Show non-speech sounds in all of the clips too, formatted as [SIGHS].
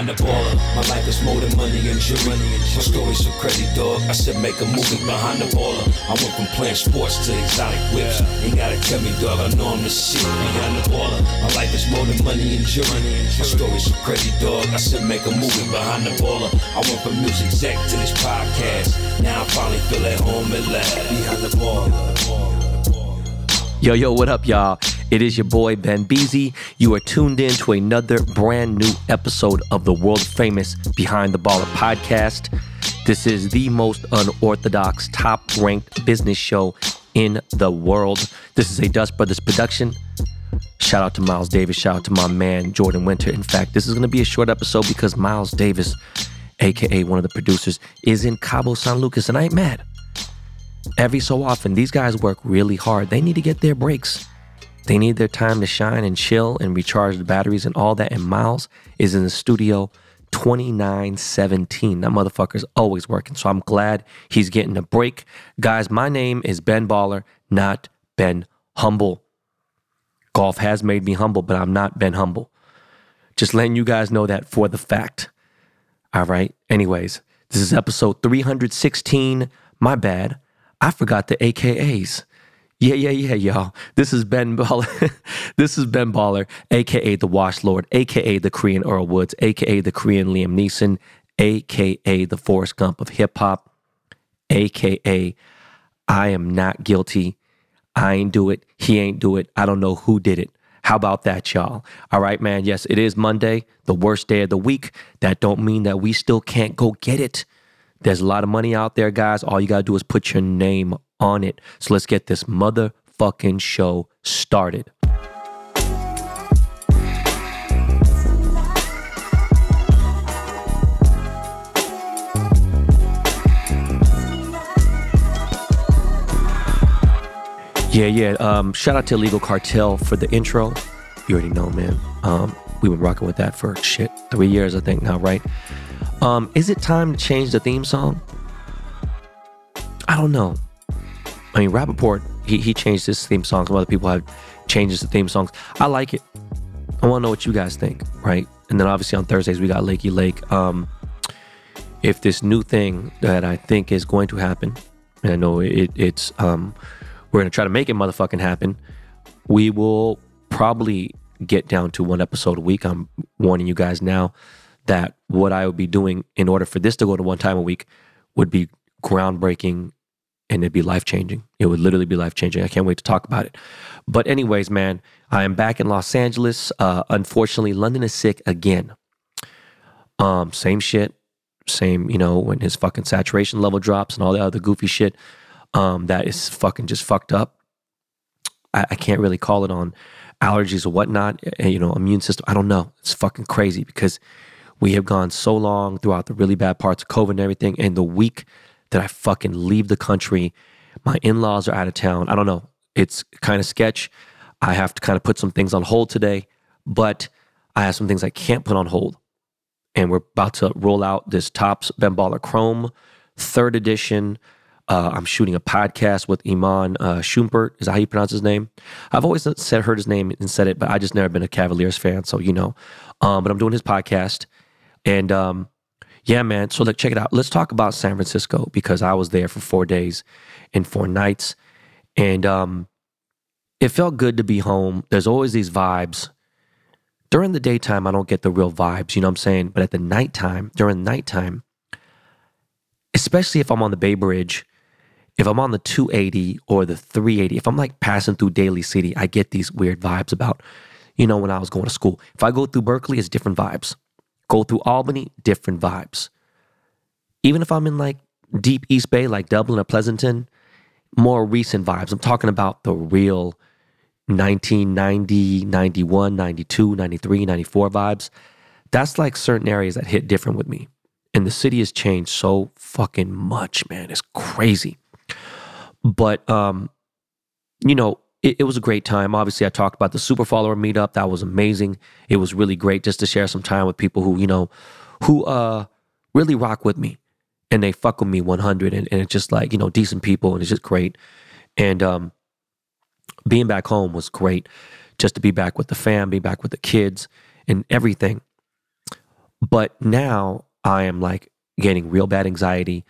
behind the baller. My life is more than money and jewelry. My story's so crazy, dog. I said make a movie behind the baller. I went from playing sports to exotic whips. Ain't gotta tell me, dog. I know I'm the shit behind the baller. My life is more than money and jewelry. My story's so crazy, dog. I said make a movie behind the baller. I went from music exec to this podcast. Now I finally feel at home at last. Behind the baller. Yo, yo, what up, y'all? It is your boy Ben Beasy. You are tuned in to another brand new episode of the world famous Behind the Baller podcast. This is the most unorthodox, top ranked business show in the world. This is a Dust Brothers production. Shout out to Miles Davis. Shout out to my man, Jordan Winter. In fact, this is going to be a short episode because Miles Davis, aka one of the producers, is in Cabo San Lucas, and I ain't mad. Every so often, these guys work really hard. They need to get their breaks. They need their time to shine and chill and recharge the batteries and all that. And Miles is in the studio 2917. That motherfucker's always working. So I'm glad he's getting a break. Guys, my name is Ben Baller, not Ben Humble. Golf has made me humble, but I'm not Ben Humble. Just letting you guys know that for the fact. All right. Anyways, this is episode 316. My bad. I forgot the AKAs. Yeah, yeah, yeah, y'all. This is Ben Baller. [LAUGHS] this is Ben Baller, aka the Wash Lord, aka the Korean Earl Woods, aka the Korean Liam Neeson, aka the Forrest Gump of hip hop, aka I am not guilty. I ain't do it. He ain't do it. I don't know who did it. How about that, y'all? All right, man. Yes, it is Monday, the worst day of the week. That don't mean that we still can't go get it. There's a lot of money out there, guys. All you got to do is put your name on it. So let's get this motherfucking show started. Yeah, yeah. Um, shout out to Illegal Cartel for the intro. You already know, man. Um, we've been rocking with that for shit three years, I think now, right? Um, is it time to change the theme song? I don't know. I mean, Rapaport, he, he changed his theme song. Some other people have changed the theme songs. I like it. I want to know what you guys think, right? And then obviously on Thursdays, we got Lakey Lake. Um, if this new thing that I think is going to happen, and I know it, it's, um, we're going to try to make it motherfucking happen, we will probably get down to one episode a week. I'm warning you guys now that what I would be doing in order for this to go to one time a week would be groundbreaking and it'd be life changing. It would literally be life changing. I can't wait to talk about it. But, anyways, man, I am back in Los Angeles. Uh, unfortunately, London is sick again. Um, same shit. Same, you know, when his fucking saturation level drops and all the other goofy shit um, that is fucking just fucked up. I, I can't really call it on allergies or whatnot, eh, you know, immune system. I don't know. It's fucking crazy because we have gone so long throughout the really bad parts of COVID and everything. And the week that I fucking leave the country, my in laws are out of town. I don't know. It's kind of sketch. I have to kind of put some things on hold today, but I have some things I can't put on hold. And we're about to roll out this Topps Ben Baller Chrome third edition. Uh, I'm shooting a podcast with Iman uh, Shumpert. Is that how you pronounce his name? I've always said heard his name and said it, but I just never been a Cavaliers fan, so you know. Um, but I'm doing his podcast, and um, yeah, man. So like, check it out. Let's talk about San Francisco because I was there for four days and four nights, and um, it felt good to be home. There's always these vibes. During the daytime, I don't get the real vibes, you know what I'm saying? But at the nighttime, during nighttime, especially if I'm on the Bay Bridge, if I'm on the 280 or the 380, if I'm like passing through Daly City, I get these weird vibes about, you know, when I was going to school. If I go through Berkeley, it's different vibes. Go through Albany, different vibes. Even if I'm in like deep East Bay, like Dublin or Pleasanton, more recent vibes. I'm talking about the real 1990, 91, 92, 93, 94 vibes. That's like certain areas that hit different with me. And the city has changed so fucking much, man. It's crazy. But um, you know, it, it, was a great time. Obviously, I talked about the super follower meetup. That was amazing. It was really great just to share some time with people who, you know, who uh really rock with me and they fuck with me 100 and, and it's just like, you know, decent people and it's just great. And um being back home was great just to be back with the fam, be back with the kids and everything. But now I am like getting real bad anxiety.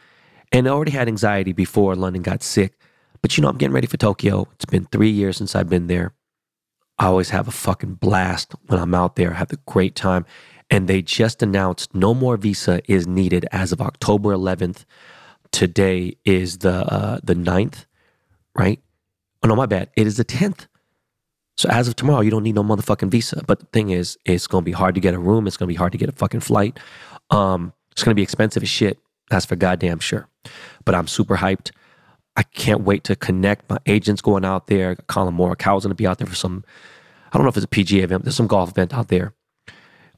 And I already had anxiety before London got sick. But you know, I'm getting ready for Tokyo. It's been three years since I've been there. I always have a fucking blast when I'm out there, I have a great time. And they just announced no more visa is needed as of October 11th. Today is the uh, the 9th, right? Oh no, my bad. It is the 10th. So as of tomorrow, you don't need no motherfucking visa. But the thing is, it's gonna be hard to get a room. It's gonna be hard to get a fucking flight. Um, it's gonna be expensive as shit. That's for goddamn sure. But I'm super hyped. I can't wait to connect. My agent's going out there. Collin Morikawa's gonna be out there for some. I don't know if it's a PGA event. There's some golf event out there.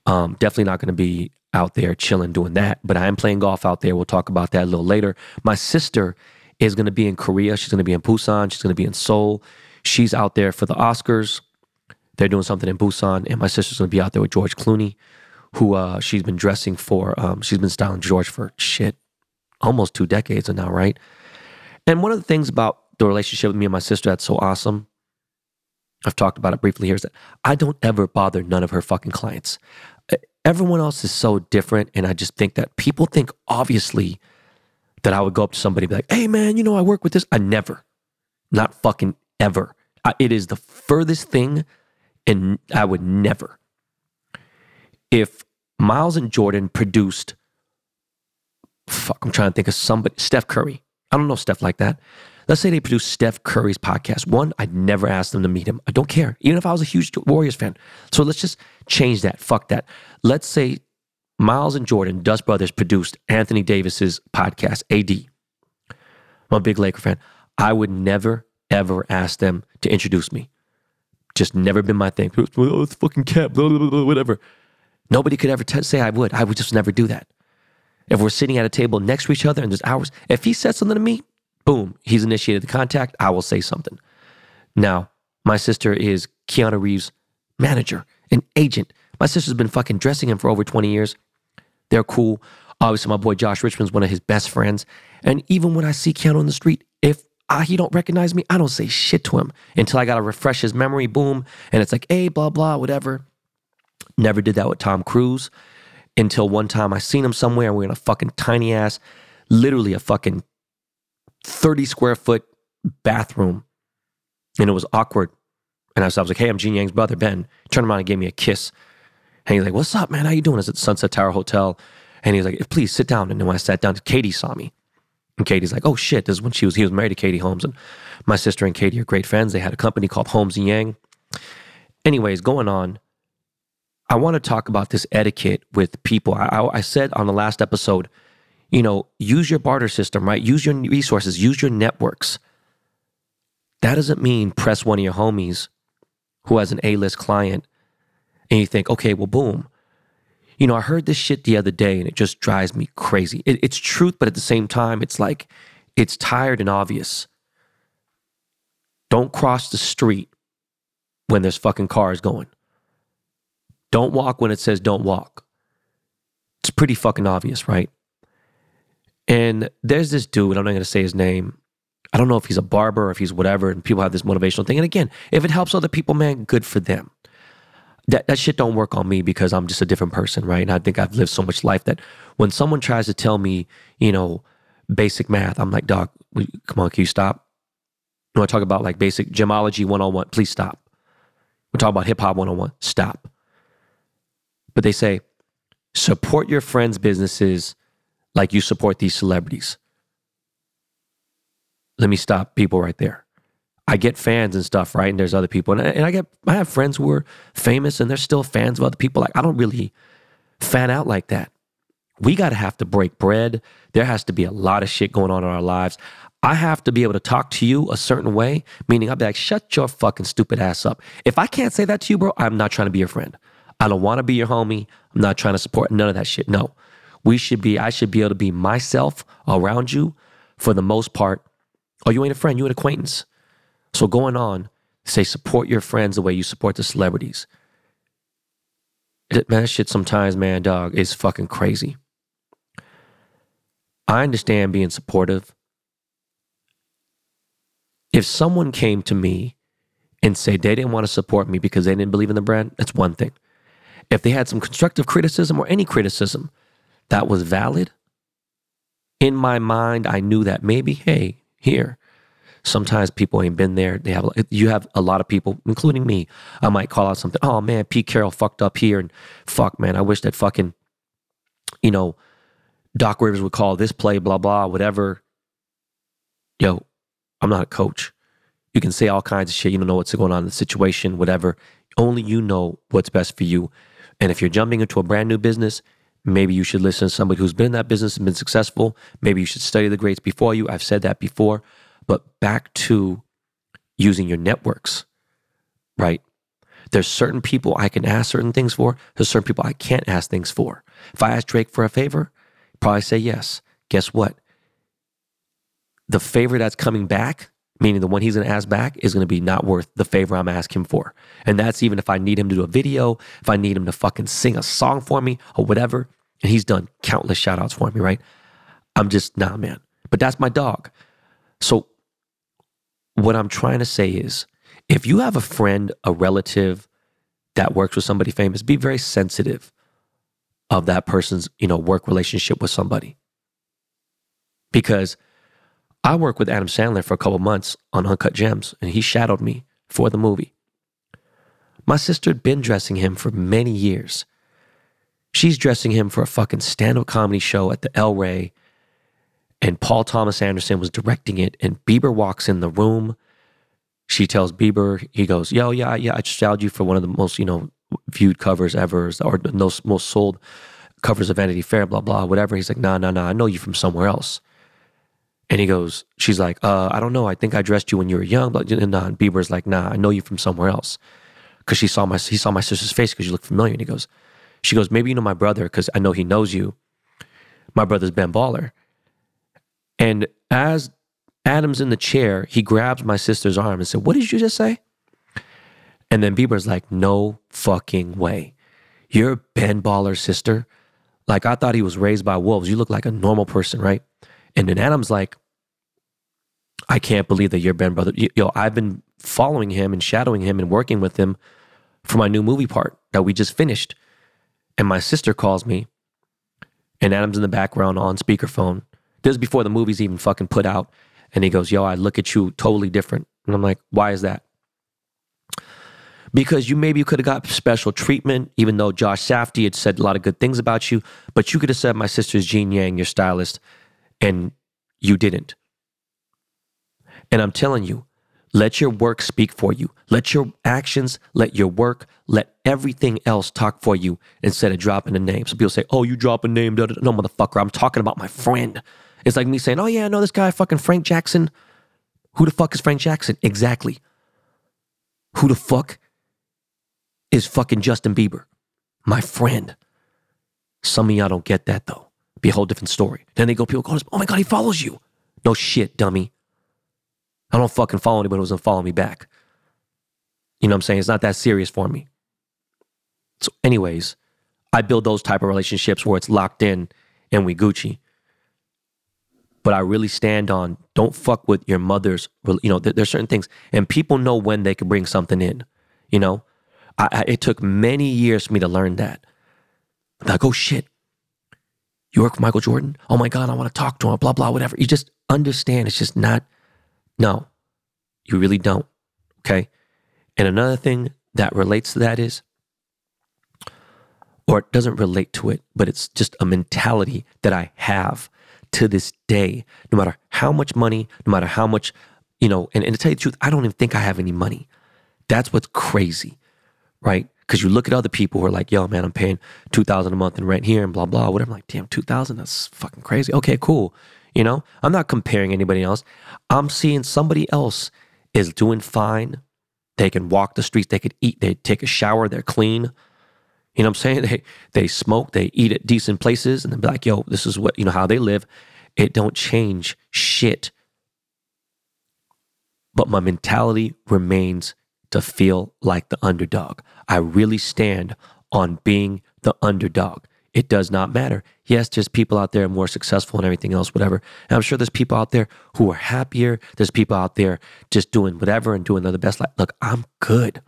Um, definitely not gonna be out there chilling doing that. But I am playing golf out there. We'll talk about that a little later. My sister is going to be in Korea. She's going to be in Busan. She's going to be in Seoul. She's out there for the Oscars. They're doing something in Busan, and my sister's going to be out there with George Clooney, who uh, she's been dressing for. Um, she's been styling George for shit, almost two decades now, right? And one of the things about the relationship with me and my sister that's so awesome, I've talked about it briefly here, is that I don't ever bother none of her fucking clients. Everyone else is so different, and I just think that people think obviously that I would go up to somebody and be like, hey man, you know, I work with this. I never, not fucking ever. I, it is the furthest thing, and I would never. If Miles and Jordan produced, fuck, I'm trying to think of somebody, Steph Curry. I don't know stuff like that. Let's say they produced Steph Curry's podcast. One, I'd never ask them to meet him. I don't care, even if I was a huge Warriors fan. So let's just change that. Fuck that. Let's say Miles and Jordan, Dust Brothers, produced Anthony Davis's podcast, AD. I'm a big Laker fan. I would never, ever ask them to introduce me. Just never been my thing. Oh, it's fucking cap, blah, blah, blah, whatever. Nobody could ever t- say I would. I would just never do that. If we're sitting at a table next to each other and there's hours, if he said something to me, boom, he's initiated the contact. I will say something. Now, my sister is Keanu Reeves' manager, an agent. My sister's been fucking dressing him for over 20 years. They're cool. Obviously, my boy Josh Richmond's one of his best friends. And even when I see Keanu on the street, if I, he don't recognize me, I don't say shit to him until I gotta refresh his memory. Boom, and it's like, hey, blah blah, whatever. Never did that with Tom Cruise until one time I seen him somewhere we are in a fucking tiny ass, literally a fucking thirty square foot bathroom, and it was awkward. And I was, I was like, hey, I'm Jeanne Yang's brother, Ben. Turned around and gave me a kiss. And he's like, "What's up, man? How you doing?" It's at Sunset Tower Hotel, and he's like, "Please sit down." And then when I sat down, Katie saw me, and Katie's like, "Oh shit!" This is when she was he was married to Katie Holmes, and my sister and Katie are great friends. They had a company called Holmes and Yang. Anyways, going on, I want to talk about this etiquette with people. I, I, said on the last episode, you know, use your barter system, right? Use your resources, use your networks. That doesn't mean press one of your homies who has an A list client and you think, okay, well, boom. You know, I heard this shit the other day and it just drives me crazy. It, it's truth, but at the same time, it's like, it's tired and obvious. Don't cross the street when there's fucking cars going. Don't walk when it says don't walk. It's pretty fucking obvious, right? And there's this dude, I'm not going to say his name. I don't know if he's a barber or if he's whatever, and people have this motivational thing. And again, if it helps other people, man, good for them that, that shit don't work on me because I'm just a different person, right? And I think I've lived so much life that when someone tries to tell me, you know, basic math, I'm like, dog, come on, can you stop? Want to talk about like basic gemology 101? Please stop. We're talking about hip hop 101. Stop. But they say, support your friends' businesses like you support these celebrities. Let me stop people right there. I get fans and stuff, right? And there's other people, and I, and I get I have friends who are famous and they're still fans of other people. Like I don't really fan out like that. We got to have to break bread. There has to be a lot of shit going on in our lives. I have to be able to talk to you a certain way, meaning I'll be like, shut your fucking stupid ass up. If I can't say that to you, bro, I'm not trying to be your friend. I don't want to be your homie. I'm not trying to support none of that shit. No. We should be, I should be able to be myself around you for the most part. Oh, you ain't a friend, you an acquaintance. So going on, say support your friends the way you support the celebrities. It, man, that shit sometimes, man, dog, is fucking crazy. I understand being supportive. If someone came to me and say they didn't want to support me because they didn't believe in the brand, that's one thing. If they had some constructive criticism or any criticism that was valid, in my mind, I knew that maybe, hey, here, sometimes people ain't been there. They have you have a lot of people, including me. I might call out something. Oh man, Pete Carroll fucked up here, and fuck man, I wish that fucking, you know, Doc Rivers would call this play, blah blah, whatever. Yo, I'm not a coach. You can say all kinds of shit. You don't know what's going on in the situation, whatever. Only you know what's best for you. And if you're jumping into a brand new business, maybe you should listen to somebody who's been in that business and been successful. Maybe you should study the greats before you. I've said that before. But back to using your networks, right? There's certain people I can ask certain things for. There's certain people I can't ask things for. If I ask Drake for a favor, probably say yes. Guess what? The favor that's coming back, meaning the one he's going to ask back, is going to be not worth the favor I'm asking for. And that's even if I need him to do a video, if I need him to fucking sing a song for me or whatever. And he's done countless shout outs for me, right? I'm just, nah, man. But that's my dog. So what I'm trying to say is if you have a friend, a relative that works with somebody famous, be very sensitive of that person's, you know, work relationship with somebody. Because I worked with Adam Sandler for a couple months on Uncut Gems, and he shadowed me for the movie. My sister had been dressing him for many years. She's dressing him for a fucking stand-up comedy show at the El Rey and Paul Thomas Anderson was directing it. And Bieber walks in the room. She tells Bieber, he goes, "Yo, yeah, yeah, I just shouted you for one of the most, you know, viewed covers ever, or the most, most sold covers of Vanity Fair, blah blah, whatever." He's like, "Nah, nah, nah, I know you from somewhere else." And he goes, she's like, uh, I don't know. I think I dressed you when you were young, but nah. And Bieber's like, nah, I know you from somewhere else. Cause she saw my, he saw my sister's face because you look familiar. And he goes, she goes, maybe you know my brother because I know he knows you. My brother's Ben Baller. And as Adam's in the chair, he grabs my sister's arm and said, What did you just say? And then Bieber's like, No fucking way. You're Ben Baller's sister. Like, I thought he was raised by wolves. You look like a normal person, right? And then Adam's like, I can't believe that you're Ben brother. Yo, I've been following him and shadowing him and working with him for my new movie part that we just finished. And my sister calls me, and Adam's in the background on speakerphone. This is before the movie's even fucking put out. And he goes, Yo, I look at you totally different. And I'm like, Why is that? Because you maybe you could have got special treatment, even though Josh Safdie had said a lot of good things about you, but you could have said my sister's Jeanne Yang, your stylist, and you didn't. And I'm telling you, let your work speak for you. Let your actions, let your work, let everything else talk for you instead of dropping a name. So people say, oh, you drop a name. No, motherfucker, I'm talking about my friend. It's like me saying, oh, yeah, I know this guy, fucking Frank Jackson. Who the fuck is Frank Jackson? Exactly. Who the fuck is fucking Justin Bieber? My friend. Some of y'all don't get that though. Be a whole different story. Then they go, people go, oh my God, he follows you. No shit, dummy. I don't fucking follow anybody who doesn't follow me back. You know what I'm saying? It's not that serious for me. So, anyways, I build those type of relationships where it's locked in and we Gucci but I really stand on don't fuck with your mother's. You know, there, there's certain things, and people know when they can bring something in. You know, I, I, it took many years for me to learn that. I'm like, oh shit, you work with Michael Jordan? Oh my god, I want to talk to him. Blah blah, whatever. You just understand. It's just not. No, you really don't. Okay. And another thing that relates to that is, or it doesn't relate to it, but it's just a mentality that I have to this day, no matter how much money, no matter how much, you know, and, and to tell you the truth, I don't even think I have any money. That's what's crazy, right? Because you look at other people who are like, yo, man, I'm paying 2000 a month in rent here and blah, blah, whatever. I'm like, damn, 2000 that's fucking crazy. Okay, cool. You know, I'm not comparing anybody else. I'm seeing somebody else is doing fine. They can walk the streets, they could eat, they take a shower, they're clean. You know what I'm saying? [LAUGHS] They they smoke, they eat at decent places, and then be like, yo, this is what you know how they live. It don't change shit. But my mentality remains to feel like the underdog. I really stand on being the underdog. It does not matter. Yes, there's people out there more successful and everything else, whatever. And I'm sure there's people out there who are happier. There's people out there just doing whatever and doing the best. Like, look, I'm good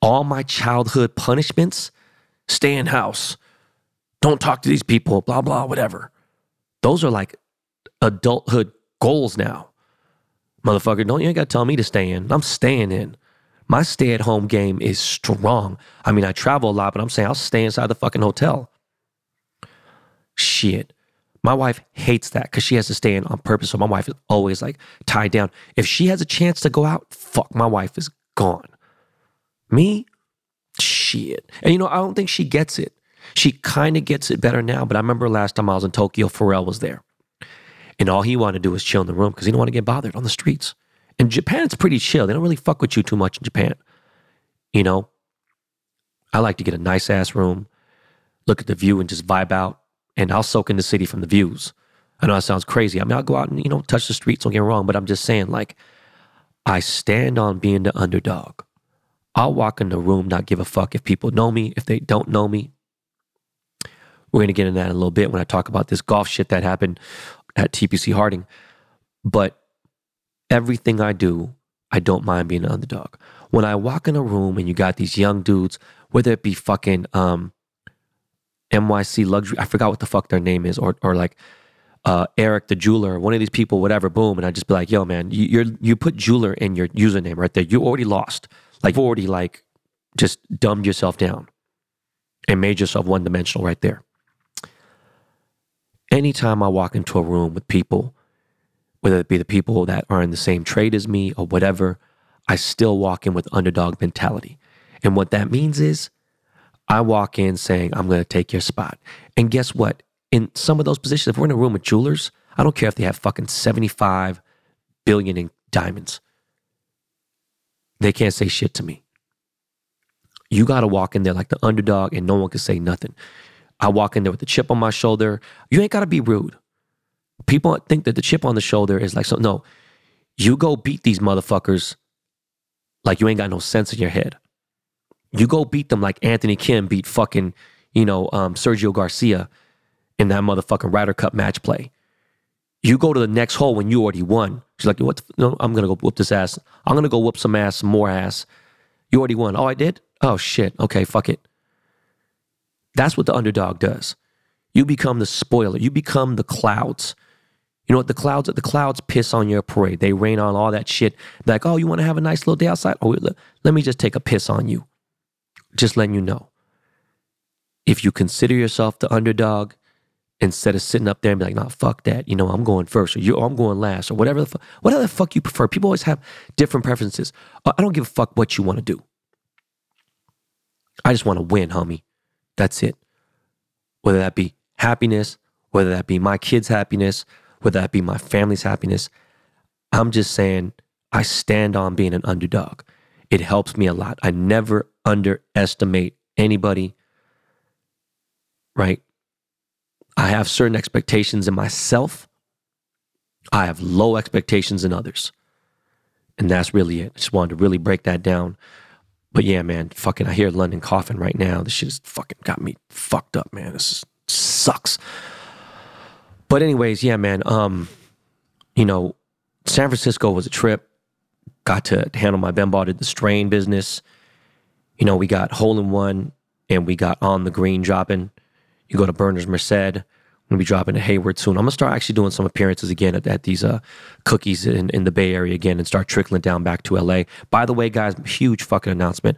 all my childhood punishments, stay in house, don't talk to these people, blah, blah, whatever. Those are like adulthood goals now. Motherfucker, don't you ain't gotta tell me to stay in. I'm staying in. My stay at home game is strong. I mean, I travel a lot, but I'm saying I'll stay inside the fucking hotel. Shit. My wife hates that because she has to stay in on purpose. So my wife is always like tied down. If she has a chance to go out, fuck, my wife is gone. Me? Shit. And you know, I don't think she gets it. She kind of gets it better now, but I remember last time I was in Tokyo, Pharrell was there. And all he wanted to do was chill in the room because he didn't want to get bothered on the streets. In Japan, it's pretty chill. They don't really fuck with you too much in Japan. You know, I like to get a nice ass room, look at the view and just vibe out. And I'll soak in the city from the views. I know that sounds crazy. I mean, I'll go out and, you know, touch the streets, don't get me wrong, but I'm just saying, like, I stand on being the underdog. I'll walk in the room, not give a fuck if people know me, if they don't know me. We're going to get into that in a little bit when I talk about this golf shit that happened at TPC Harding. But everything I do, I don't mind being an underdog. When I walk in a room and you got these young dudes, whether it be fucking um, NYC luxury, I forgot what the fuck their name is, or or like uh, Eric the jeweler, one of these people, whatever, boom, and I just be like, yo, man, you, you're you put jeweler in your username right there. You already lost, like you already like just dumbed yourself down and made yourself one dimensional right there. Anytime I walk into a room with people, whether it be the people that are in the same trade as me or whatever, I still walk in with underdog mentality. And what that means is I walk in saying, I'm going to take your spot. And guess what? In some of those positions, if we're in a room with jewelers, I don't care if they have fucking 75 billion in diamonds. They can't say shit to me. You got to walk in there like the underdog and no one can say nothing. I walk in there with the chip on my shoulder. You ain't got to be rude. People think that the chip on the shoulder is like, so no, you go beat these motherfuckers like you ain't got no sense in your head. You go beat them like Anthony Kim beat fucking, you know, um, Sergio Garcia in that motherfucking Ryder Cup match play. You go to the next hole when you already won. She's like, what? no, I'm gonna go whoop this ass. I'm gonna go whoop some ass, some more ass. You already won. Oh, I did. Oh shit. Okay, fuck it. That's what the underdog does. You become the spoiler. You become the clouds. You know what? The clouds, the clouds piss on your parade. They rain on all that shit. They're like, oh, you want to have a nice little day outside? Oh, let me just take a piss on you. Just letting you know. If you consider yourself the underdog, instead of sitting up there and be like, nah, fuck that. You know, I'm going first or you I'm going last or whatever the fuck, whatever the fuck you prefer. People always have different preferences. Uh, I don't give a fuck what you want to do. I just want to win, homie. That's it. Whether that be happiness, whether that be my kids' happiness, whether that be my family's happiness. I'm just saying I stand on being an underdog. It helps me a lot. I never underestimate anybody, right? I have certain expectations in myself. I have low expectations in others. And that's really it. I just wanted to really break that down. But yeah, man, fucking, I hear London coughing right now. This shit has fucking got me fucked up, man. This sucks. But anyways, yeah, man. Um, you know, San Francisco was a trip. Got to handle my Ben Ball did the strain business. You know, we got hole in one and we got on the green dropping. You go to Berners Merced. I'm gonna be dropping to Hayward soon. I'm gonna start actually doing some appearances again at, at these uh, cookies in, in the Bay Area again and start trickling down back to LA. By the way, guys, huge fucking announcement.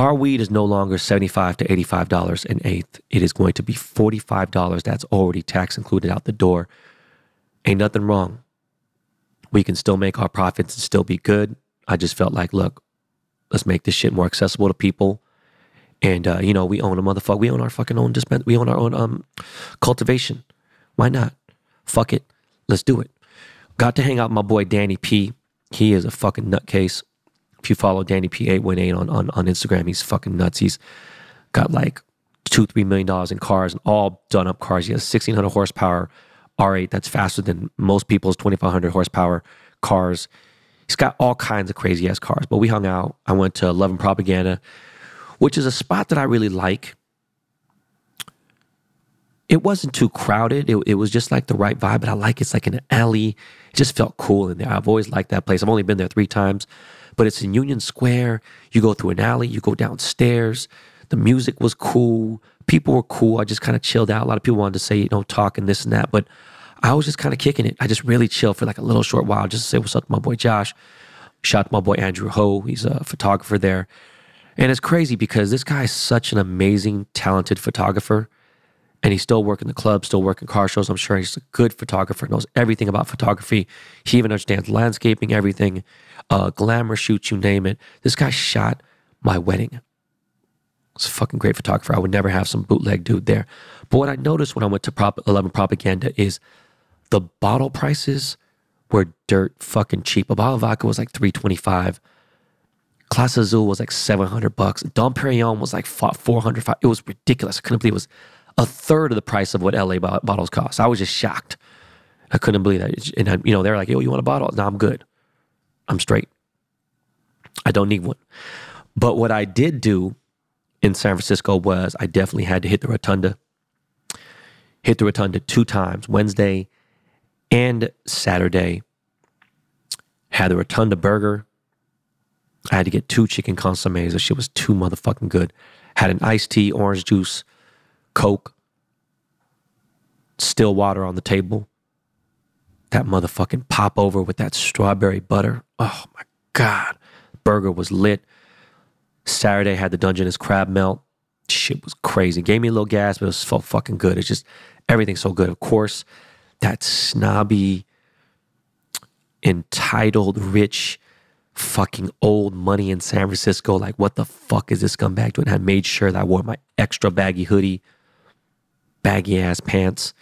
Our weed is no longer 75 to $85 an eighth. It is going to be $45. That's already tax included out the door. Ain't nothing wrong. We can still make our profits and still be good. I just felt like, look, let's make this shit more accessible to people. And uh, you know, we own a motherfucker. We own our fucking own dispense. We own our own um cultivation. Why not? Fuck it. Let's do it. Got to hang out with my boy Danny P. He is a fucking nutcase. If you follow Danny P eight one eight on, on on Instagram, he's fucking nuts. He's got like two three million dollars in cars and all done up cars. He has sixteen hundred horsepower R8 that's faster than most people's twenty five hundred horsepower cars. He's got all kinds of crazy ass cars. But we hung out. I went to Love and Propaganda which is a spot that I really like. It wasn't too crowded. It, it was just like the right vibe, but I like it's like an alley. It just felt cool in there. I've always liked that place. I've only been there three times, but it's in Union Square. You go through an alley, you go downstairs. The music was cool. People were cool. I just kind of chilled out. A lot of people wanted to say, you know, talk and this and that, but I was just kind of kicking it. I just really chilled for like a little short while just to say what's up to my boy Josh. Shout to my boy Andrew Ho. He's a photographer there. And it's crazy because this guy is such an amazing, talented photographer. And he's still working the club, still working car shows. I'm sure he's a good photographer, knows everything about photography. He even understands landscaping, everything, uh, glamour shoots, you name it. This guy shot my wedding. It's a fucking great photographer. I would never have some bootleg dude there. But what I noticed when I went to Prop 11 Propaganda is the bottle prices were dirt fucking cheap. A bottle of vodka was like 325 Clase Azul was like 700 bucks. Dom Perignon was like 400. It was ridiculous. I couldn't believe it was a third of the price of what LA bottles cost. I was just shocked. I couldn't believe that. And, I, you know, they're like, yo, you want a bottle? No, I'm good. I'm straight. I don't need one. But what I did do in San Francisco was I definitely had to hit the rotunda. Hit the rotunda two times, Wednesday and Saturday. Had the rotunda burger I had to get two chicken consommes. That shit was too motherfucking good. Had an iced tea, orange juice, Coke, still water on the table. That motherfucking pop over with that strawberry butter. Oh my God. Burger was lit. Saturday had the Dungeness crab melt. Shit was crazy. Gave me a little gas, but it was fucking good. It's just everything's so good. Of course, that snobby, entitled, rich, fucking old money in San Francisco. Like, what the fuck is this scumbag doing? I made sure that I wore my extra baggy hoodie, baggy ass pants.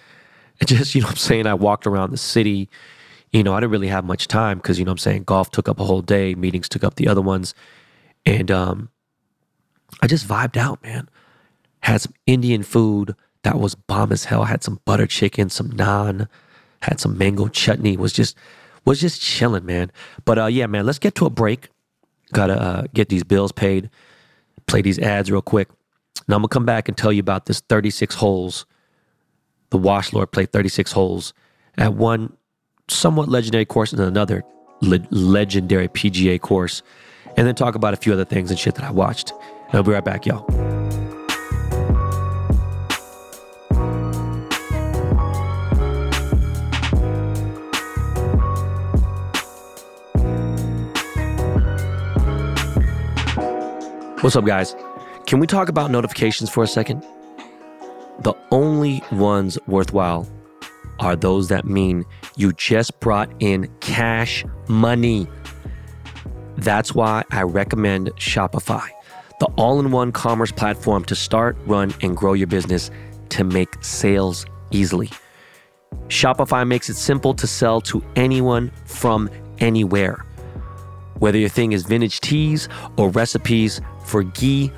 And [LAUGHS] just, you know I'm saying? I walked around the city. You know, I didn't really have much time because, you know I'm saying? Golf took up a whole day, meetings took up the other ones. And um, I just vibed out, man. Had some Indian food that was bomb as hell. Had some butter chicken, some naan, had some mango chutney. Was just was just chilling, man. But uh, yeah, man, let's get to a break. Gotta uh, get these bills paid, play these ads real quick. Now I'm gonna come back and tell you about this 36 holes. The Wash Lord played 36 holes at one somewhat legendary course and another le- legendary PGA course, and then talk about a few other things and shit that I watched. And I'll be right back, y'all. What's up, guys? Can we talk about notifications for a second? The only ones worthwhile are those that mean you just brought in cash money. That's why I recommend Shopify, the all in one commerce platform to start, run, and grow your business to make sales easily. Shopify makes it simple to sell to anyone from anywhere. Whether your thing is vintage teas or recipes for ghee,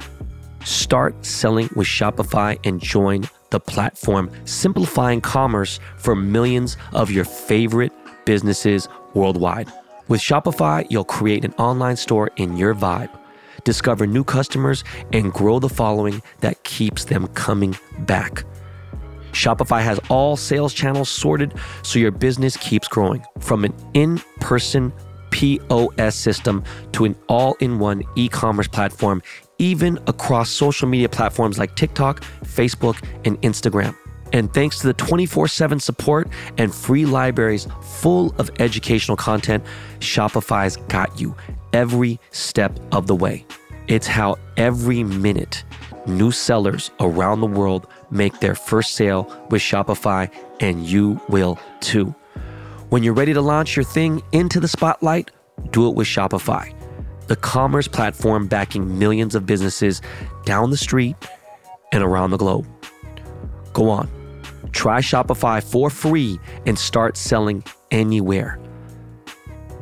start selling with Shopify and join the platform simplifying commerce for millions of your favorite businesses worldwide. With Shopify, you'll create an online store in your vibe, discover new customers, and grow the following that keeps them coming back. Shopify has all sales channels sorted so your business keeps growing from an in person POS system to an all in one e commerce platform, even across social media platforms like TikTok, Facebook, and Instagram. And thanks to the 24 7 support and free libraries full of educational content, Shopify's got you every step of the way. It's how every minute new sellers around the world make their first sale with Shopify, and you will too. When you're ready to launch your thing into the spotlight, do it with Shopify, the commerce platform backing millions of businesses down the street and around the globe. Go on, try Shopify for free and start selling anywhere.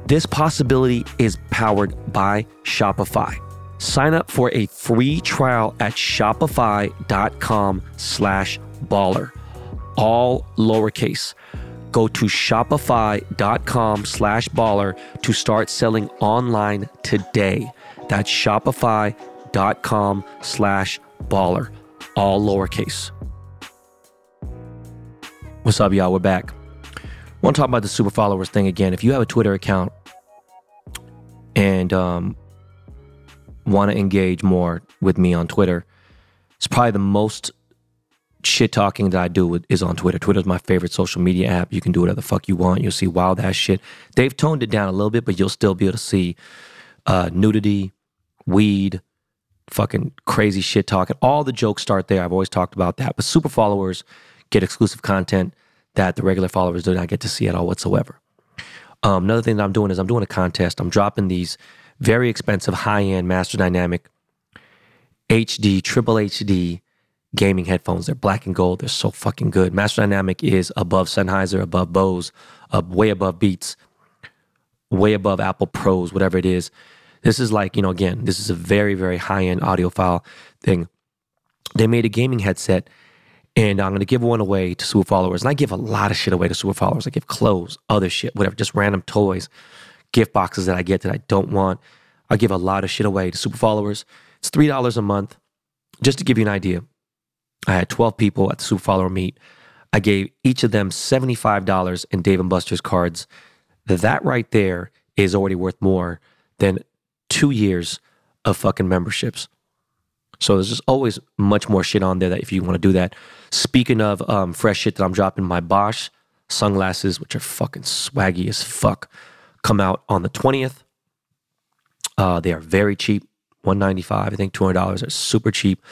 This possibility is powered by Shopify. Sign up for a free trial at shopify.com slash baller, all lowercase Go to shopify.com slash baller to start selling online today. That's shopify.com slash baller, all lowercase. What's up, y'all? We're back. I want to talk about the super followers thing again. If you have a Twitter account and um, want to engage more with me on Twitter, it's probably the most shit talking that I do is on Twitter. Twitter's my favorite social media app. You can do whatever the fuck you want. You'll see wild ass shit. They've toned it down a little bit, but you'll still be able to see uh, nudity, weed, fucking crazy shit talking. All the jokes start there. I've always talked about that. But super followers get exclusive content that the regular followers do not get to see at all whatsoever. Um, another thing that I'm doing is I'm doing a contest. I'm dropping these very expensive high end Master Dynamic HD, triple HD gaming headphones. They're black and gold. They're so fucking good. Master Dynamic is above Sennheiser, above Bose, uh, way above Beats, way above Apple Pros, whatever it is. This is like, you know, again, this is a very, very high end audiophile thing. They made a gaming headset and I'm going to give one away to super followers. And I give a lot of shit away to super followers. I give clothes, other shit, whatever, just random toys, gift boxes that I get that I don't want. I give a lot of shit away to super followers. It's $3 a month. Just to give you an idea, I had 12 people at the super follower meet. I gave each of them $75 in Dave and Buster's cards. That right there is already worth more than two years of fucking memberships. So there's just always much more shit on there that if you want to do that. Speaking of um, fresh shit that I'm dropping, my Bosch sunglasses, which are fucking swaggy as fuck, come out on the 20th. Uh, they are very cheap, 195 I think $200 are super cheap.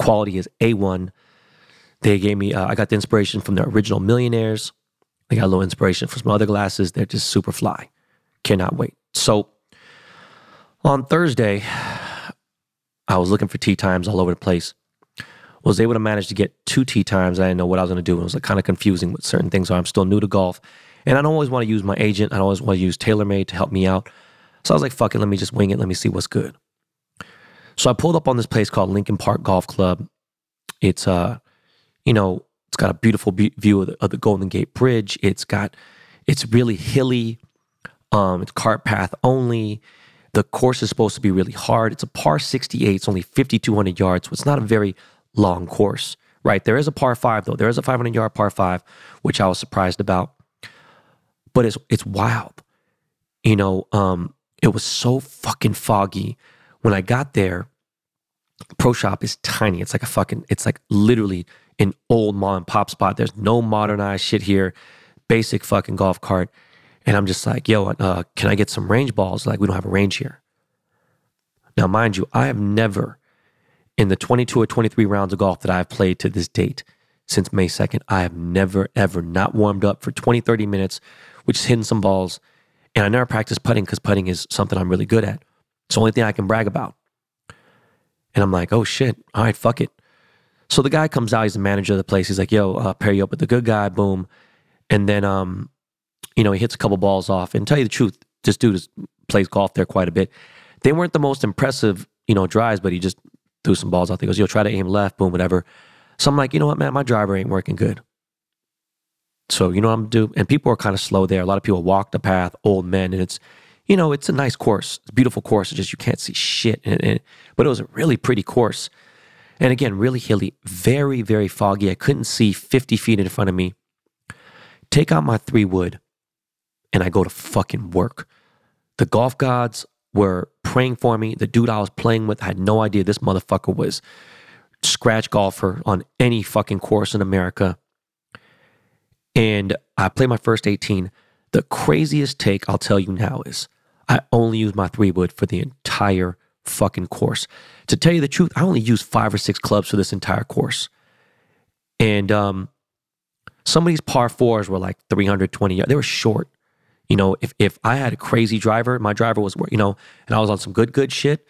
Quality is A1. They gave me, uh, I got the inspiration from the original Millionaires. I got a little inspiration from some other glasses. They're just super fly. Cannot wait. So on Thursday, I was looking for tee times all over the place. Was able to manage to get two tee times. I didn't know what I was going to do. It was like kind of confusing with certain things. I'm still new to golf. And I don't always want to use my agent. I don't always want to use TaylorMade to help me out. So I was like, fuck it, let me just wing it. Let me see what's good. So I pulled up on this place called Lincoln Park Golf Club. It's uh, you know, it's got a beautiful view of the, of the Golden Gate Bridge. It's got, it's really hilly. Um, it's cart path only. The course is supposed to be really hard. It's a par 68. It's only 5,200 yards. So it's not a very long course, right? There is a par five though. There is a 500 yard par five, which I was surprised about. But it's it's wild. You know, um, it was so fucking foggy when I got there. Pro Shop is tiny. It's like a fucking. It's like literally an old mom and pop spot. There's no modernized shit here. Basic fucking golf cart. And I'm just like, yo, uh, can I get some range balls? Like, we don't have a range here. Now, mind you, I have never, in the 22 or 23 rounds of golf that I've played to this date, since May 2nd, I have never, ever not warmed up for 20, 30 minutes, which is hitting some balls. And I never practice putting because putting is something I'm really good at. It's the only thing I can brag about. And I'm like, oh shit, all right, fuck it. So the guy comes out, he's the manager of the place. He's like, yo, uh, pair you up with the good guy, boom. And then um, you know, he hits a couple balls off. And tell you the truth, this dude is, plays golf there quite a bit. They weren't the most impressive, you know, drives, but he just threw some balls out. He goes, yo, try to aim left, boom, whatever. So I'm like, you know what, man, my driver ain't working good. So you know what I'm gonna do? And people are kind of slow there. A lot of people walk the path, old men, and it's, you know, it's a nice course. A beautiful course. It's just you can't see shit. But it was a really pretty course. And again, really hilly, very, very foggy. I couldn't see 50 feet in front of me. Take out my three wood and I go to fucking work. The golf gods were praying for me. The dude I was playing with had no idea this motherfucker was scratch golfer on any fucking course in America. And I played my first 18. The craziest take I'll tell you now is I only used my three wood for the entire fucking course. To tell you the truth, I only used five or six clubs for this entire course. And um, some of these par fours were like 320 yards. They were short. You know, if if I had a crazy driver, my driver was, you know, and I was on some good, good shit,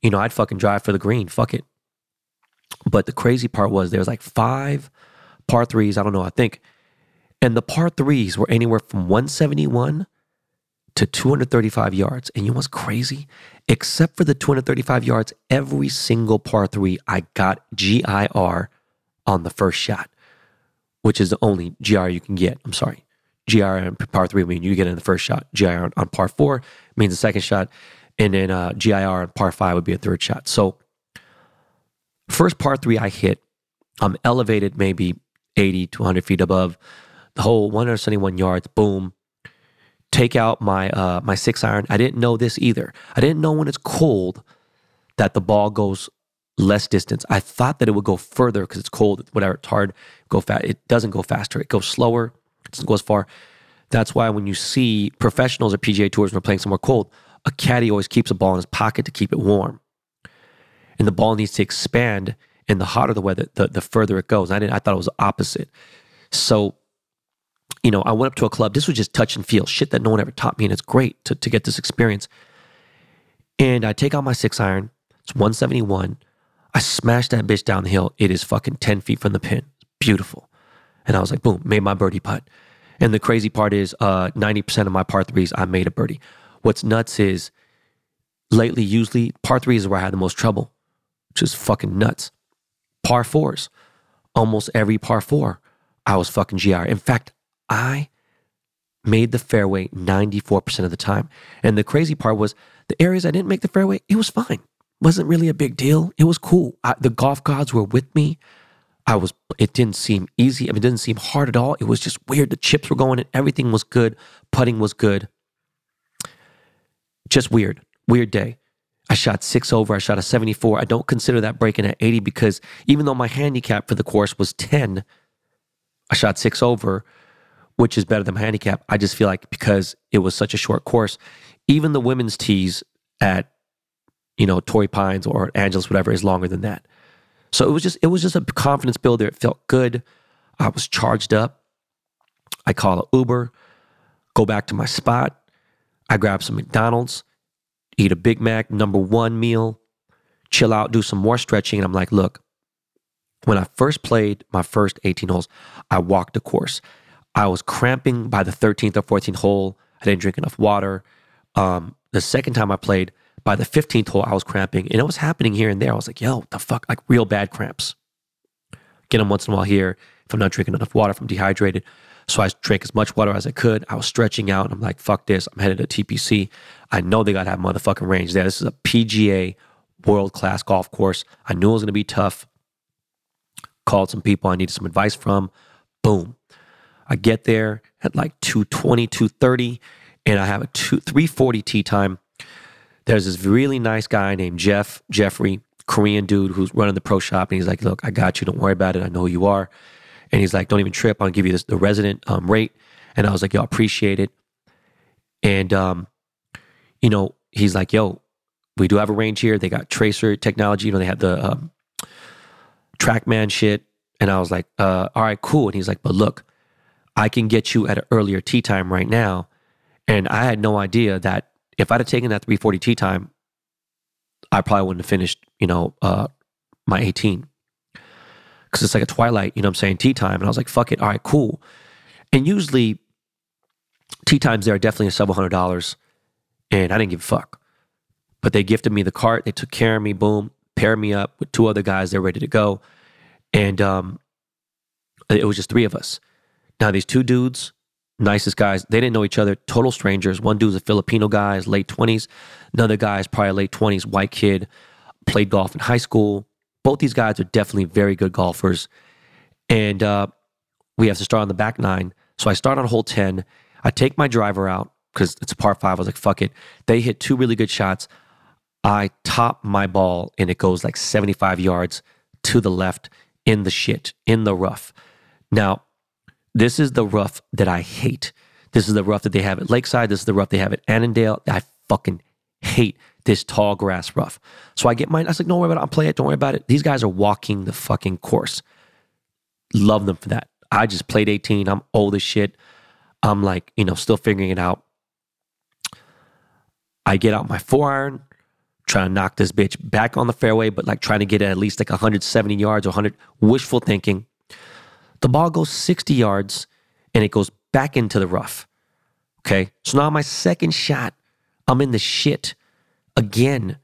you know, I'd fucking drive for the green. Fuck it. But the crazy part was there was like five par threes. I don't know. I think, and the par threes were anywhere from 171 to 235 yards. And you know what's crazy? Except for the 235 yards, every single par three, I got GIR on the first shot, which is the only GR you can get. I'm sorry. GR on par three mean you get in the first shot. GIR on, on par four means the second shot. And then uh, GIR on par five would be a third shot. So, first par three I hit, I'm elevated maybe 80 to 100 feet above the hole, 171 yards, boom. Take out my uh, my six iron. I didn't know this either. I didn't know when it's cold that the ball goes less distance. I thought that it would go further because it's cold, whatever. It's hard. Go fast. It doesn't go faster. It goes slower. It doesn't go as far. That's why when you see professionals at PGA tours when they're playing somewhere cold, a caddy always keeps a ball in his pocket to keep it warm. And the ball needs to expand. And the hotter the weather, the, the further it goes. I didn't. I thought it was opposite. So, you know, I went up to a club. This was just touch and feel, shit that no one ever taught me, and it's great to to get this experience. And I take out my six iron. It's 171. I smash that bitch down the hill. It is fucking 10 feet from the pin. It's Beautiful. And I was like, boom, made my birdie putt. And the crazy part is, uh, 90% of my par threes, I made a birdie. What's nuts is lately, usually par threes is where I had the most trouble, which is fucking nuts. Par fours, almost every par four, I was fucking GR. In fact, I made the fairway 94% of the time. And the crazy part was the areas I didn't make the fairway, it was fine. Wasn't really a big deal. It was cool. I, the golf gods were with me. I was, it didn't seem easy. I mean, it didn't seem hard at all. It was just weird. The chips were going and Everything was good. Putting was good. Just weird. Weird day. I shot six over. I shot a 74. I don't consider that breaking at 80 because even though my handicap for the course was 10, I shot six over, which is better than my handicap. I just feel like because it was such a short course, even the women's tees at, you know, Torrey Pines or Angeles, whatever, is longer than that. So it was just it was just a confidence builder. It felt good. I was charged up. I call an Uber, go back to my spot. I grab some McDonald's, eat a Big Mac, number one meal, chill out, do some more stretching. And I'm like, look, when I first played my first 18 holes, I walked the course. I was cramping by the 13th or 14th hole. I didn't drink enough water. Um, the second time I played, by the 15th hole, I was cramping and it was happening here and there. I was like, yo, the fuck? Like real bad cramps. Get them once in a while here if I'm not drinking enough water, if I'm dehydrated. So I drank as much water as I could. I was stretching out and I'm like, fuck this. I'm headed to TPC. I know they got to have motherfucking range there. This is a PGA world class golf course. I knew it was going to be tough. Called some people I needed some advice from. Boom. I get there at like 220, 230, and I have a two, 340 tee time. There's this really nice guy named Jeff, Jeffrey, Korean dude who's running the pro shop. And he's like, look, I got you. Don't worry about it. I know who you are. And he's like, don't even trip. I'll give you this, the resident um, rate. And I was like, yo, appreciate it. And, um, you know, he's like, yo, we do have a range here. They got tracer technology. You know, they have the um, TrackMan shit. And I was like, uh, all right, cool. And he's like, but look, I can get you at an earlier tee time right now. And I had no idea that if I'd have taken that 340 tee time, I probably wouldn't have finished, you know, uh, my 18. Because it's like a twilight, you know I'm saying, tee time. And I was like, fuck it. All right, cool. And usually, tee times there are definitely several hundred dollars. And I didn't give a fuck. But they gifted me the cart. They took care of me. Boom. Paired me up with two other guys. They're ready to go. And um, it was just three of us. Now, these two dudes, nicest guys. They didn't know each other, total strangers. One dude's a Filipino guy, his late 20s. Another guy is probably late 20s, white kid, played golf in high school. Both these guys are definitely very good golfers. And uh, we have to start on the back nine. So I start on hole 10. I take my driver out because it's a par five. I was like, fuck it. They hit two really good shots. I top my ball and it goes like 75 yards to the left in the shit, in the rough. Now, this is the rough that I hate. This is the rough that they have at Lakeside. This is the rough they have at Annandale. I fucking hate this tall grass rough. So I get mine. I was like, don't worry about it. I'll play it. Don't worry about it. These guys are walking the fucking course. Love them for that. I just played 18. I'm old as shit. I'm like, you know, still figuring it out. I get out my four iron, trying to knock this bitch back on the fairway, but like trying to get at least like 170 yards or 100. Wishful thinking. The ball goes 60 yards and it goes back into the rough. Okay. So now my second shot, I'm in the shit again.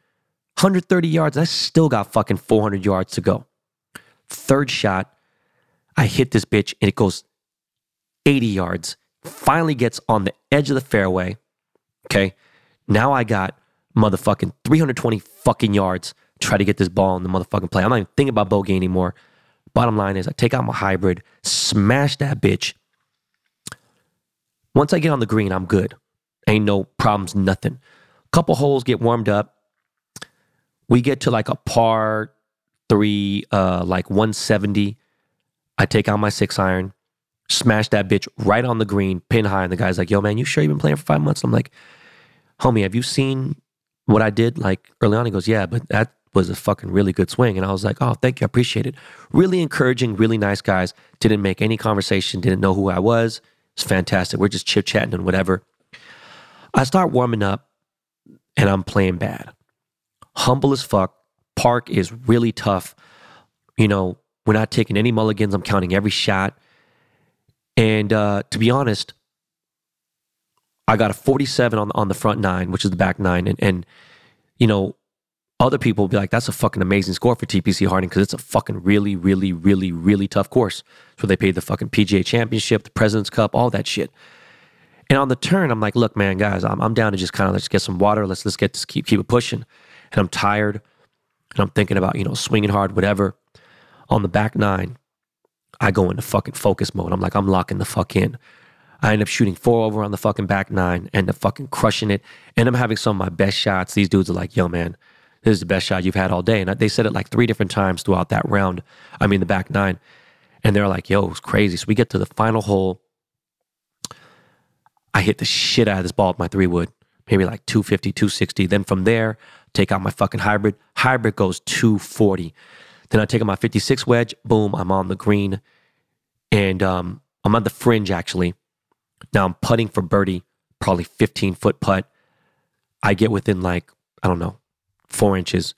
130 yards. I still got fucking 400 yards to go. Third shot, I hit this bitch and it goes 80 yards. Finally gets on the edge of the fairway. Okay. Now I got motherfucking 320 fucking yards. Try to get this ball in the motherfucking play. I'm not even thinking about bogey anymore. Bottom line is, I take out my hybrid, smash that bitch. Once I get on the green, I'm good. Ain't no problems, nothing. Couple holes get warmed up. We get to like a par three, uh, like 170. I take out my six iron, smash that bitch right on the green, pin high. And the guy's like, yo, man, you sure you've been playing for five months? I'm like, homie, have you seen what I did like early on? He goes, yeah, but that was a fucking really good swing. And I was like, oh, thank you. I appreciate it. Really encouraging, really nice guys. Didn't make any conversation, didn't know who I was. It's fantastic. We're just chit chatting and whatever. I start warming up and I'm playing bad. Humble as fuck. Park is really tough. You know, we're not taking any mulligans. I'm counting every shot. And uh, to be honest, I got a 47 on, on the front nine, which is the back nine. And, and you know, other people will be like, that's a fucking amazing score for TPC Harding because it's a fucking really, really, really, really tough course. So they paid the fucking PGA Championship, the President's Cup, all that shit. And on the turn, I'm like, look, man, guys, I'm, I'm down to just kind of let's get some water. Let's let's get this keep keep it pushing. And I'm tired, and I'm thinking about you know swinging hard, whatever. On the back nine, I go into fucking focus mode. I'm like, I'm locking the fuck in. I end up shooting four over on the fucking back nine, end up fucking crushing it, and I'm having some of my best shots. These dudes are like, yo, man, this is the best shot you've had all day. And they said it like three different times throughout that round. I mean, the back nine. And they're like, yo, it's crazy. So we get to the final hole. I hit the shit out of this ball with my three wood, maybe like 250, 260. Then from there, take out my fucking hybrid. Hybrid goes 240. Then I take out my 56 wedge. Boom, I'm on the green. And um, I'm on the fringe actually. Now I'm putting for birdie, probably 15 foot putt. I get within like, I don't know, four inches.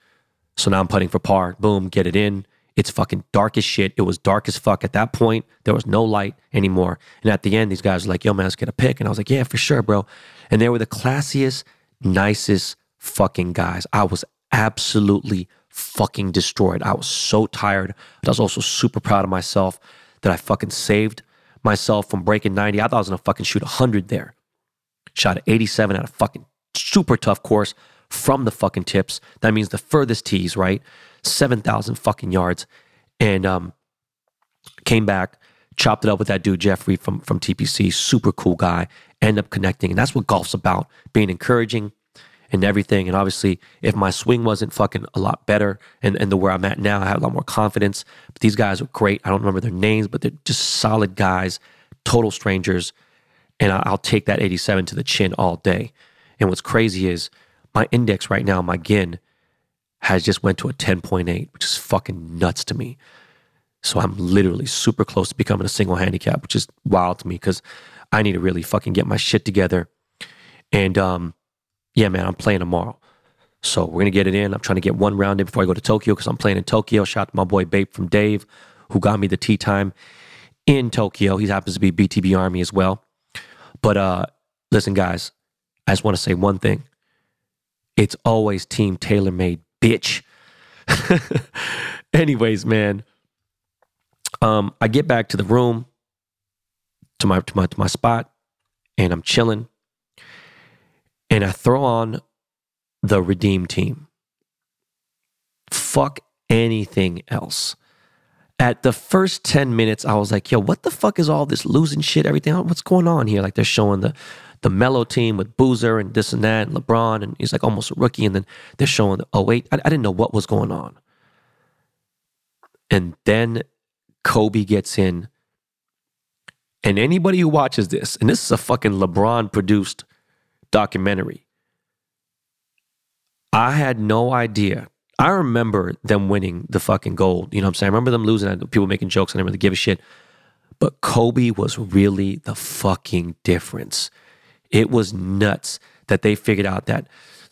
So now I'm putting for par. Boom, get it in. It's fucking dark as shit. It was dark as fuck at that point. There was no light anymore. And at the end, these guys were like, yo, man, let's get a pic. And I was like, yeah, for sure, bro. And they were the classiest, nicest fucking guys. I was absolutely fucking destroyed. I was so tired. But I was also super proud of myself that I fucking saved myself from breaking 90. I thought I was gonna fucking shoot 100 there. Shot at 87 at a fucking super tough course from the fucking tips. That means the furthest tees, right? 7,000 fucking yards. And um, came back, chopped it up with that dude, Jeffrey from, from TPC, super cool guy, end up connecting. And that's what golf's about being encouraging and everything. And obviously, if my swing wasn't fucking a lot better and, and the where I'm at now, I have a lot more confidence. But these guys are great. I don't remember their names, but they're just solid guys, total strangers. And I'll take that 87 to the chin all day. And what's crazy is my index right now, my GHIN, has just went to a 10.8, which is fucking nuts to me. So I'm literally super close to becoming a single handicap, which is wild to me because I need to really fucking get my shit together. And um, yeah, man, I'm playing tomorrow. So we're gonna get it in. I'm trying to get one round in before I go to Tokyo because I'm playing in Tokyo. Shout out to my boy Babe from Dave, who got me the tee time in Tokyo. He happens to be BTB Army as well. But uh, listen, guys, I just want to say one thing. It's always team TaylorMade, bitch. [LAUGHS] Anyways, man. Um, I get back to the room, to my to my to my spot, and I'm chilling. And I throw on the Redeem team. Fuck anything else. At the first 10 minutes, I was like, yo, what the fuck is all this losing shit, everything? What's going on here? Like they're showing the the mellow team with Boozer and this and that and LeBron and he's like almost a rookie and then they're showing oh wait I, I didn't know what was going on. And then Kobe gets in. And anybody who watches this and this is a fucking LeBron produced documentary I had no idea. I remember them winning the fucking gold you know what I'm saying? I remember them losing people making jokes I didn't really give a shit. But Kobe was really the fucking difference it was nuts that they figured out that,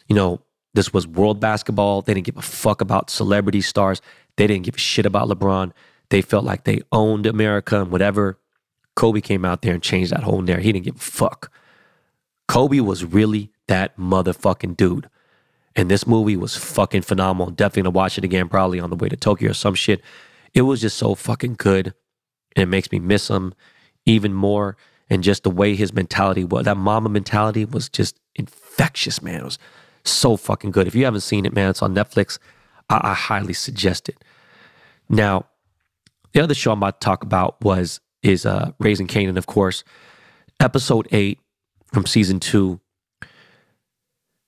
you know, this was world basketball. They didn't give a fuck about celebrity stars. They didn't give a shit about LeBron. They felt like they owned America and whatever. Kobe came out there and changed that whole narrative. He didn't give a fuck. Kobe was really that motherfucking dude. And this movie was fucking phenomenal. Definitely gonna watch it again, probably on the way to Tokyo or some shit. It was just so fucking good. And it makes me miss him even more and just the way his mentality was. That Mamba mentality was just infectious, man. It was so fucking good. If you haven't seen it, man, it's on Netflix. I, I highly suggest it. Now, the other show I'm about to talk about was is uh, Raising Kanan, of course. Episode eight from season two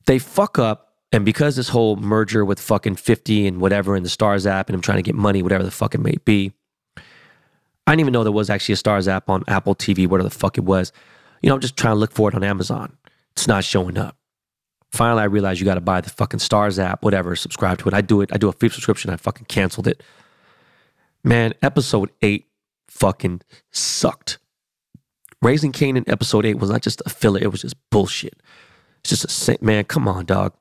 they fuck up, and because this whole merger with fucking 50 and whatever and the Starz app, and I'm trying to get money, whatever the fuck it may be. I didn't even know there was actually a Starz app on Apple TV, whatever the fuck it was. You know, I'm just trying to look for it on Amazon. It's not showing up. Finally, I realized you got to buy the fucking Starz app, whatever, subscribe to it. I do it. I do a free subscription. I fucking canceled it. Man, episode eight fucking sucked. Raising Kanan episode eight was not just a filler, it was just bullshit. It's just a man, come on, dog.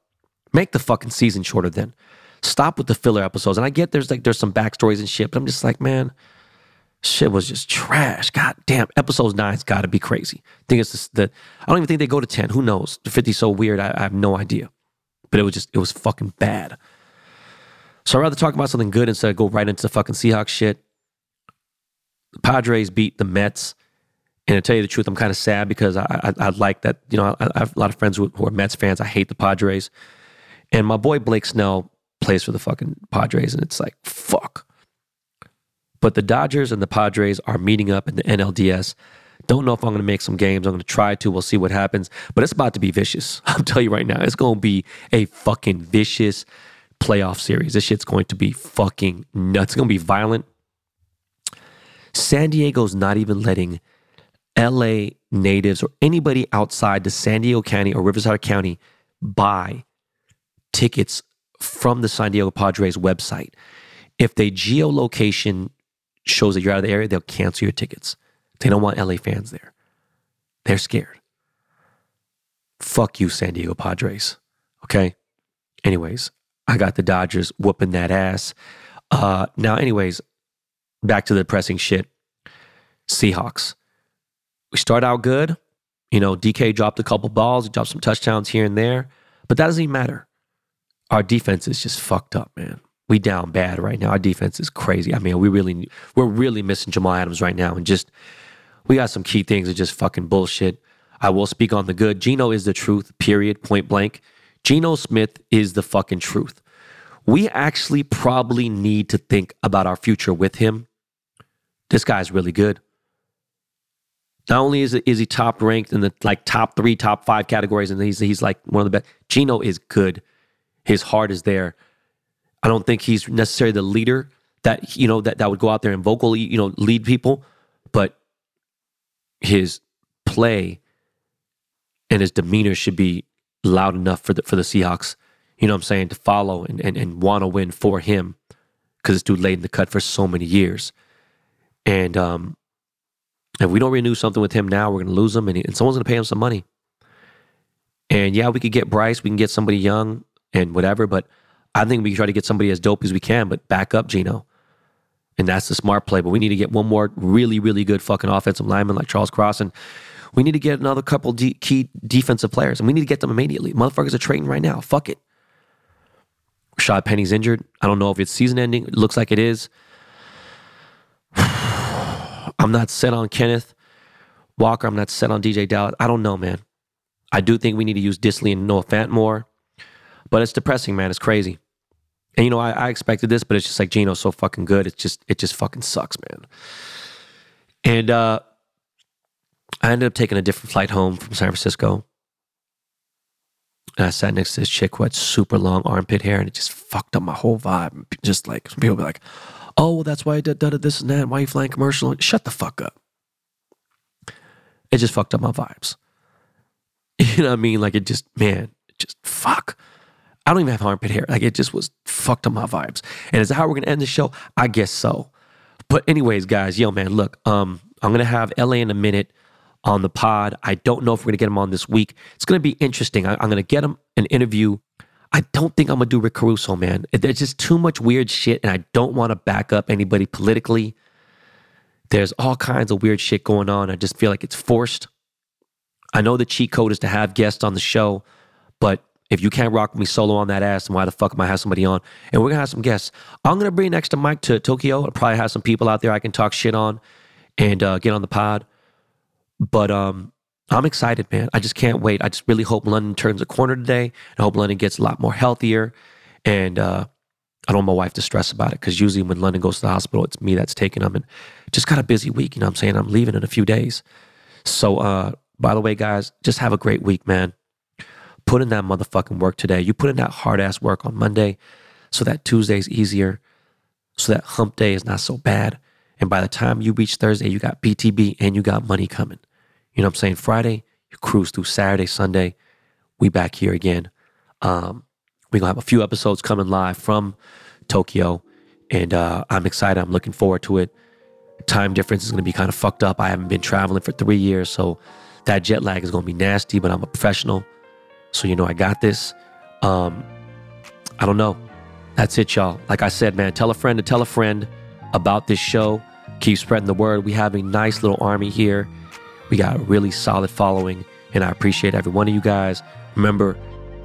Make the fucking season shorter then. Stop with the filler episodes. And I get there's like there's some backstories and shit, but I'm just like, man, shit was just trash. God damn, episode nine's got to be crazy. I think it's. I don't even think they go to ten. Who knows? The 50's so weird. I, I have no idea. But it was just it was fucking bad. So I'd rather talk about something good instead of go right into the fucking Seahawks shit. The Padres beat the Mets. And to tell you the truth, I'm kind of sad because I, I, I like that. You know, I, I, have a lot of friends who, who are Mets fans. I hate the Padres. And my boy Blake Snell plays for the fucking Padres. And it's like, fuck. But the Dodgers and the Padres are meeting up in the NLDS. Don't know if I'm going to make some games. I'm going to try to. We'll see what happens. But it's about to be vicious. [LAUGHS] I'm telling you right now, it's going to be a fucking vicious playoff series. This shit's going to be fucking nuts. It's going to be violent. San Diego's not even letting LA natives or anybody outside the San Diego County or Riverside County buy tickets from the San Diego Padres website. If they geolocation shows that you're out of the area, they'll cancel your tickets. They don't want LA fans there. They're scared. Fuck you, San Diego Padres. Okay? Anyways, I got the Dodgers whooping that ass. Uh, now, anyways, back to the depressing shit. Seahawks. We start out good. You know, DK dropped a couple balls, he dropped some touchdowns here and there, but that doesn't even matter. Our defense is just fucked up, man. We down bad right now. Our defense is crazy. I mean, we really we're really missing Jamal Adams right now, and just we got some key things that just fucking bullshit. I will speak on the good. Geno is the truth. Period. Point blank. Geno Smith is the fucking truth. We actually probably need to think about our future with him. This guy's really good. Not only is, is he top ranked in the like top three, top five categories, and he's he's like one of the best. Geno is good. His heart is there. I don't think he's necessarily the leader that you know that, that would go out there and vocally you know lead people, but his play and his demeanor should be loud enough for the for the Seahawks. You know what I'm saying to follow and and, and want to win for him because this dude laid in the cut for so many years, and um, if we don't renew something with him now, we're going to lose him, and, and someone's going to pay him some money. And yeah, we could get Bryce, we can get somebody young and whatever, but I think we can try to get somebody as dope as we can, but back up Geno. And that's the smart play. But we need to get one more really, really good fucking offensive lineman like Charles Cross. And we need to get another couple de- key defensive players. And we need to get them immediately. Motherfuckers are trading right now. Fuck it. Rashaad Penny's injured. I don't know if it's season ending. It looks like it is. [SIGHS] I'm not set on Kenneth Walker. I'm not set on DeeJay Dallas. I don't know, man. I do think we need to use Dissly and Noah Fant more, but it's depressing, man. It's crazy. And you know, I, I expected this, but it's just like Geno's so fucking good. It's just it just fucking sucks, man. And uh I ended up taking a different flight home from San Francisco. And I sat next to this chick who had super long armpit hair, and it just fucked up my whole vibe. Just like some people be like, oh, well, that's why I did, did this and that. Why you flying commercial? Shut the fuck up. It just fucked up my vibes. [LAUGHS] You know what I mean? Like it just, man, it just fuck. I don't even have armpit hair. Like it just was fucked up my vibes. And is that how we're gonna end the show? I guess so. But anyways, guys, yo, man, look, um, I'm gonna have LA in a minute on the pod. I don't know if we're gonna get him on this week. It's gonna be interesting. I, am gonna get him an interview I don't think I'm gonna do Rick Caruso, man. There's just too much weird shit, and I don't want to back up anybody politically. There's all kinds of weird shit going on. I just feel like it's forced. I know the cheat code is to have guests on the show, but if you can't rock me solo on that ass, then why the fuck am I have somebody on? And we're gonna have some guests. I'm gonna bring next to Mike to Tokyo. I'll probably have some people out there I can talk shit on and uh, get on the pod. But um, I'm excited, man. I just can't wait. I just really hope London turns a corner today. I hope London gets a lot more healthier. And uh, I don't want my wife to stress about it because usually when London goes to the hospital, it's me that's taking them. And just got a busy week. You know what I'm saying? I'm leaving in a few days. So, uh, by the way, guys, just have a great week, man. Put in that motherfucking work today. You put in that hard ass work on Monday so that Tuesday's easier, so that hump day is not so bad. And by the time you reach Thursday, you got BTB and you got money coming. You know what I'm saying? Friday, you cruise through Saturday, Sunday. We back here again. Um, we're gonna have a few episodes coming live from Tokyo, and uh, I'm excited. I'm looking forward to it. Time difference is gonna be kind of fucked up. I haven't been traveling for three years, so that jet lag is gonna be nasty. But I'm a professional, so you know I got this. Um, I don't know. That's it, y'all. Like I said, man, tell a friend to tell a friend about this show. Keep spreading the word. We have a nice little army here. We got a really solid following, and I appreciate every one of you guys. Remember,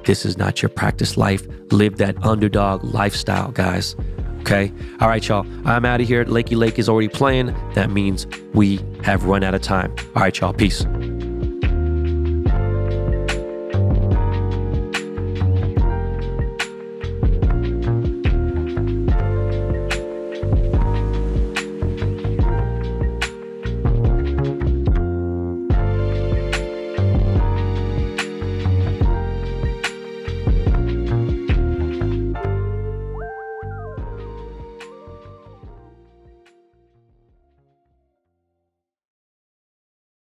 this is not your practice life. Live that underdog lifestyle, guys. Okay? All right, y'all. I'm out of here. Lakey Lake is already playing. That means we have run out of time. All right, y'all. Peace.